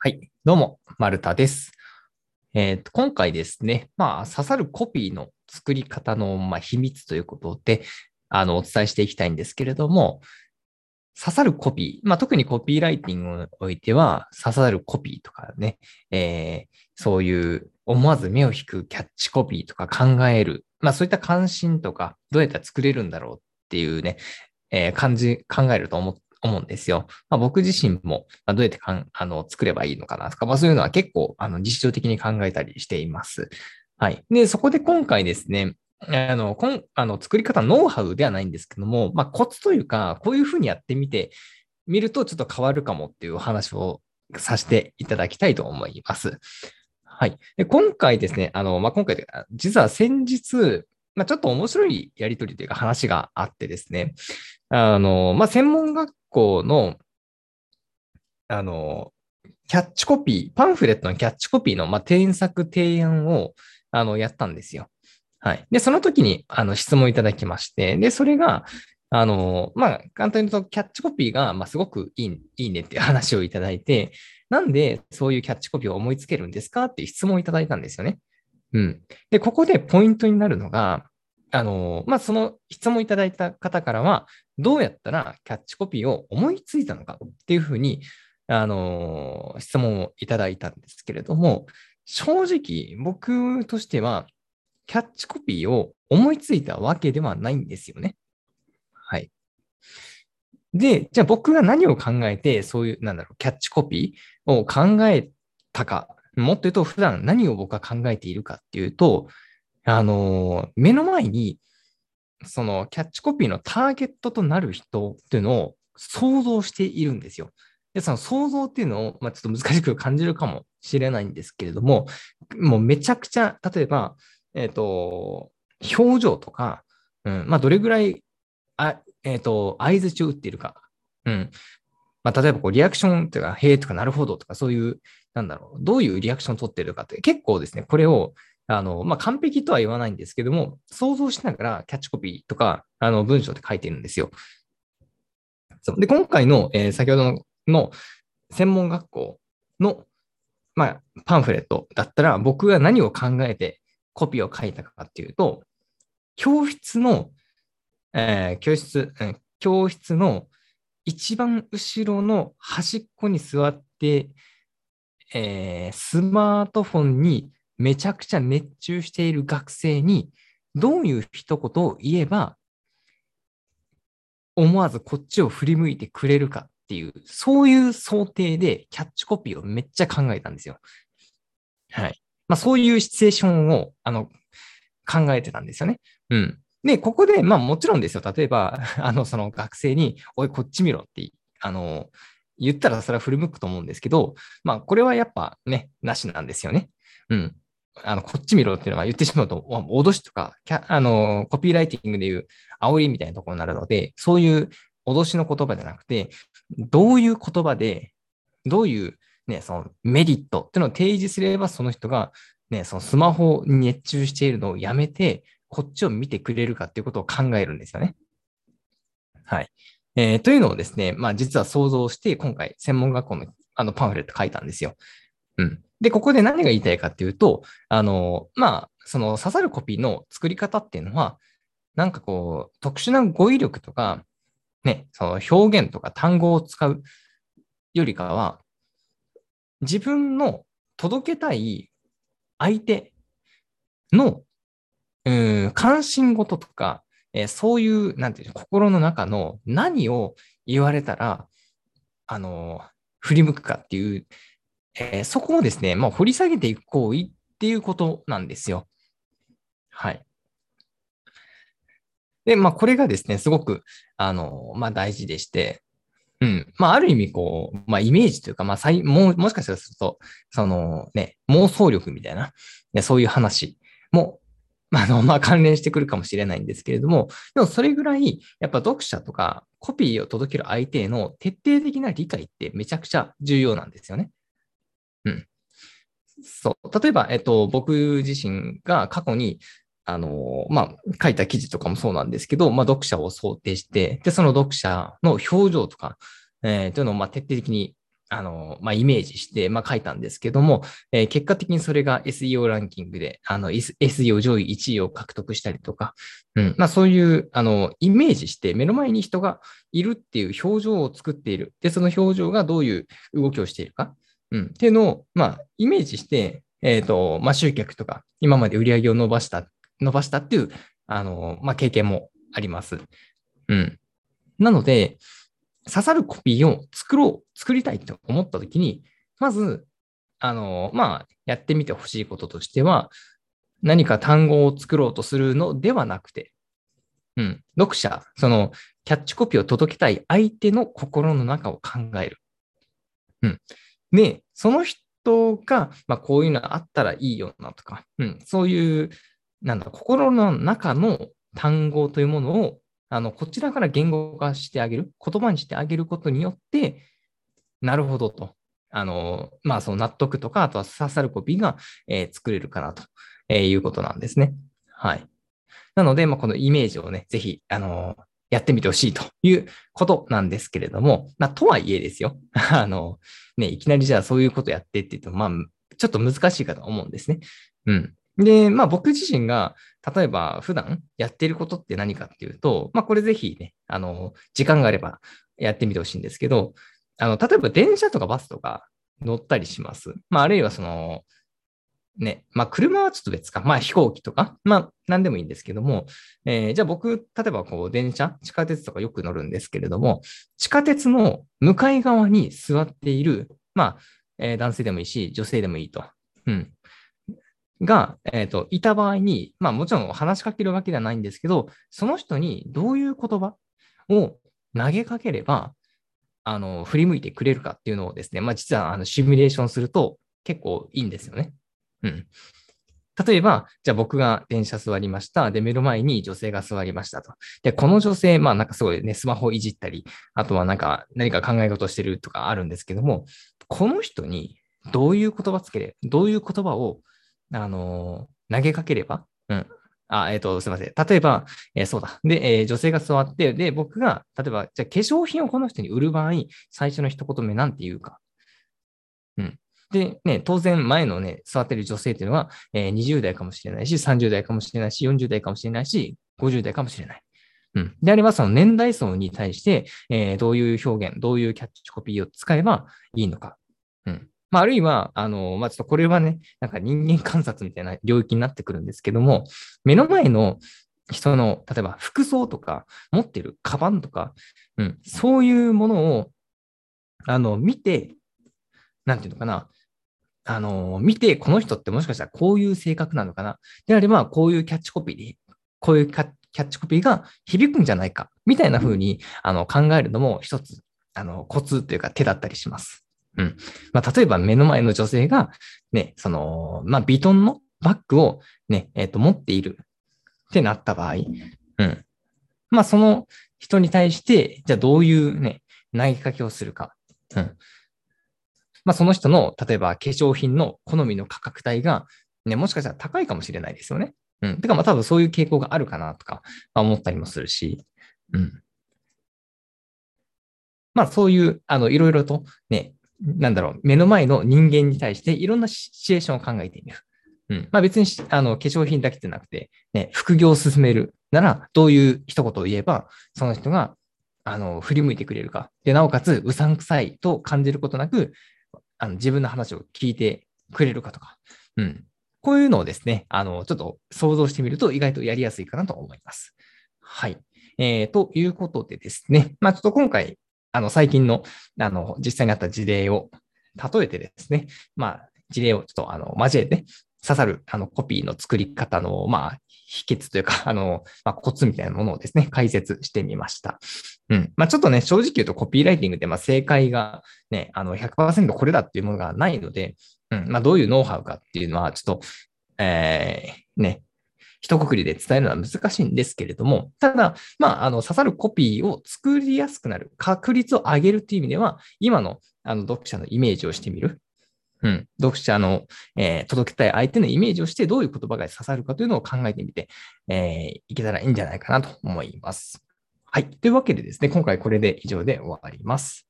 はい、どうも、丸田です。えーと今回ですね、まあ、刺さるコピーの作り方の、まあ、秘密ということで、あの、お伝えしていきたいんですけれども、刺さるコピー、まあ、特にコピーライティングにおいては、刺さるコピーとかね、えーそういう思わず目を引くキャッチコピーとか考える、まあ、そういった関心とか、どうやったら作れるんだろうっていうね、えー感じ、考えると思っ思うんですよ。まあ、僕自身も、ま、どうやってかんあの作ればいいのかなとか、まあ、そういうのは結構あの日常的に考えたりしています。はい。で、そこで今回ですね、あの、こんあの作り方、ノウハウではないんですけども、まあ、コツというか、こういうふうにやってみて、みるとちょっと変わるかもっていうお話をさせていただきたいと思います。はい。で今回ですね、あの、まあ、今回で、実は先日、まあ、ちょっと面白いやりとりというか話があってですね、あの、まあ、専門学校の、あの、キャッチコピー、パンフレットのキャッチコピーの、まあ、添削提案を、あの、やったんですよ。はい。で、その時に、あの、質問いただきまして、で、それが、あの、まあ、簡単に言うと、キャッチコピーが、まあ、すごくいい、いいねっていう話をいただいて、なんでそういうキャッチコピーを思いつけるんですかっていう質問をいただいたんですよね。うん。で、ここでポイントになるのが、あの、まあ、その質問いただいた方からは、どうやったらキャッチコピーを思いついたのかっていうふうに、あの、質問をいただいたんですけれども、正直僕としては、キャッチコピーを思いついたわけではないんですよね。はい。で、じゃあ僕が何を考えて、そういう、なんだろう、キャッチコピーを考えたか、もっと言うと、普段何を僕は考えているかっていうと、あの、目の前に、そのキャッチコピーのターゲットとなる人っていうのを想像しているんですよ。で、その想像っていうのを、まあ、ちょっと難しく感じるかもしれないんですけれども、もうめちゃくちゃ、例えば、えっ、と、表情とか、うん、まあ、どれぐらい、あえっ、と、合図中打っているか、うん。まあ、例えばこう、リアクションというか、へえとか、なるほどとか、そういう、なんだろう、どういうリアクションを取っているかって、結構ですね、これを、あの、まあ、完璧とは言わないんですけども、想像しながらキャッチコピーとか、あの、文章で書いてるんですよ。で、今回の、えー先ほどのの専門学校の、まあ、パンフレットだったら、僕が何を考えてコピーを書いたかっていうと、教室の、えー教室、教室の一番後ろの端っこに座って、えースマートフォンにめちゃくちゃ熱中している学生に、どういう一言を言えば、思わずこっちを振り向いてくれるかっていう、そういう想定でキャッチコピーをめっちゃ考えたんですよ。はい。まあそういうシチュエーションを、あの、考えてたんですよね。うん。で、ここで、まあもちろんですよ。例えば、あの、その学生に、おい、こっち見ろって、あの、言ったらそれは振り向くと思うんですけど、まあこれはやっぱね、なしなんですよね。うん。あの、こっち見ろっていうのは言ってしまうと、脅しとか、あの、コピーライティングでいう煽りみたいなところになるので、そういう脅しの言葉じゃなくて、どういう言葉で、どういうね、そのメリットっていうのを提示すれば、その人がね、そのスマホに熱中しているのをやめて、こっちを見てくれるかっていうことを考えるんですよね。はい。えーというのをですね、まあ実は想像して、今回専門学校のあのパンフレット書いたんですよ。うん。で、ここで何が言いたいかっていうと、あの、まあ、その刺さるコピーの作り方っていうのは、なんかこう、特殊な語彙力とか、ね、その表現とか単語を使うよりかは、自分の届けたい相手の、うん、関心事とか、えーそういう、なんていう、心の中の何を言われたら、あの、振り向くかっていう、えーそこをですね、まあ、掘り下げていく行為っていうことなんですよ。はい。で、まあ、これがですね、すごく、あの、まあ、大事でして、うん。まあ、ある意味、こう、まあ、イメージというか、まあ、さいももしかしたらすると、そのね、妄想力みたいな、ねそういう話も、あの、まあ、関連してくるかもしれないんですけれども、でもそれぐらい、やっぱ読者とかコピーを届ける相手への徹底的な理解ってめちゃくちゃ重要なんですよね。うん。そう。例えば、えっと、僕自身が過去に、あの、まあ、書いた記事とかもそうなんですけど、まあ、読者を想定して、で、その読者の表情とか、えーというのを、ま、徹底的にあの、まあ、イメージして、まあ、書いたんですけども、えー、結果的にそれが SEO ランキングで、あの、SEO 上位1位を獲得したりとか、うん、まあ、そういう、あの、イメージして、目の前に人がいるっていう表情を作っている。で、その表情がどういう動きをしているか、うん、っていうのを、まあ、イメージして、えっ、ー、と、まあ、集客とか、今まで売り上げを伸ばした、伸ばしたっていう、あの、まあ、経験もあります。うん。なので、刺さるコピーを作ろう、作りたいと思ったときに、まず、あの、まあ、やってみてほしいこととしては、何か単語を作ろうとするのではなくて、うん、読者、そのキャッチコピーを届けたい相手の心の中を考える。うん。で、その人が、まあ、こういうのあったらいいよなとか、うん、そういう、なんだ、心の中の単語というものをあの、こちらから言語化してあげる、言葉にしてあげることによって、なるほどと。あの、まあ、その納得とか、あとは刺さるコピーが、えー、作れるかなと、えー、いうことなんですね。はい。なので、まあ、このイメージをね、ぜひ、あのやってみてほしいということなんですけれども、まあ、とはいえですよ。あの、ね、いきなりじゃあそういうことやってって言うと、まあ、ちょっと難しいかと思うんですね。うん。で、まあ僕自身が、例えば普段やっていることって何かっていうと、まあこれぜひね、あの、時間があればやってみてほしいんですけど、あの、例えば電車とかバスとか乗ったりします。まああるいはその、ね、まあ車はちょっと別か。まあ飛行機とか、まあ何でもいいんですけども、えー、じゃあ僕、例えばこう電車、地下鉄とかよく乗るんですけれども、地下鉄の向かい側に座っている、まあ、えー、男性でもいいし、女性でもいいと。うん。が、えっ、ー、と、いた場合に、まあもちろん話しかけるわけではないんですけど、その人にどういう言葉を投げかければ、あの、振り向いてくれるかっていうのをですね、まあ実はあのシミュレーションすると結構いいんですよね。うん。例えば、じゃあ僕が電車座りました。で、目の前に女性が座りましたと。で、この女性、まあなんかすごいね、スマホいじったり、あとはなんか何か考え事してるとかあるんですけども、この人にどういう言葉つけれ、どういう言葉をあのー、投げかければ、うん。あ、えっ、ー、と、すみません。例えば、えー、そうだ。で、え、女性が座って、で、僕が、例えば、じゃあ化粧品をこの人に売る場合、最初の一言目なんて言うか。うん。で、ね、当然前のね、座ってる女性っていうのは、えー、20代かもしれないし、30代かもしれないし、40代かもしれないし、50代かもしれない。うん。であれば、その年代層に対して、えー、どういう表現、どういうキャッチコピーを使えばいいのか。うん。まあ、あるいは、あの、まあ、ちょっとこれはね、なんか人間観察みたいな領域になってくるんですけども、目の前の人の、例えば服装とか、持ってるカバンとか、うん、そういうものを、あの、見て、なんていうのかな、あの、見て、この人ってもしかしたらこういう性格なのかな。であれば、こういうキャッチコピーで、こういうキャッチコピーが響くんじゃないか、みたいな風にあの考えるのも一つ、あの、コツというか手だったりします。うん。まあ、例えば目の前の女性が、ね、その、まあ、ビトンのバッグをね、えっ、ー、と、持っているってなった場合、うん。まあ、その人に対して、じゃあどういうね、投げかけをするか。うん。まあ、その人の、例えば化粧品の好みの価格帯が、ね、もしかしたら高いかもしれないですよね。うん。てか、まあ、多分そういう傾向があるかなとか、まあ、思ったりもするし、うん。まあ、そういう、あの、いろいろとね、なんだろう、目の前の人間に対していろんなシチュエーションを考えてみる。うん。まあ別に、あの、化粧品だけじゃなくて、ね、副業を進めるなら、どういう一言を言えば、その人が、あの、振り向いてくれるか。で、なおかつ、うさんくさいと感じることなく、あの自分の話を聞いてくれるかとか。うん。こういうのをですね、あの、ちょっと想像してみると意外とやりやすいかなと思います。はい。えー、ということでですね、まあちょっと今回、あの、最近の、あの、実際にあった事例を例えてですね、まあ、事例をちょっと、あの、交えて、刺さる、あの、コピーの作り方の、まあ、秘訣というか、あの、まあ、コツみたいなものをですね、解説してみました。うん。まあ、ちょっとね、正直言うとコピーライティングって、まあ、正解がね、あの100%これだっていうものがないので、うん。まあ、どういうノウハウかっていうのは、ちょっと、えー、ね、一括りで伝えるのは難しいんですけれども、ただ、まあ、あの、刺さるコピーを作りやすくなる、確率を上げるという意味では、今のあの読者のイメージをしてみる。うん。読者の、えー、届けたい相手のイメージをして、どういう言葉が刺さるかというのを考えてみて、えー、いけたらいいんじゃないかなと思います。はい。というわけでですね、今回これで以上で終わります。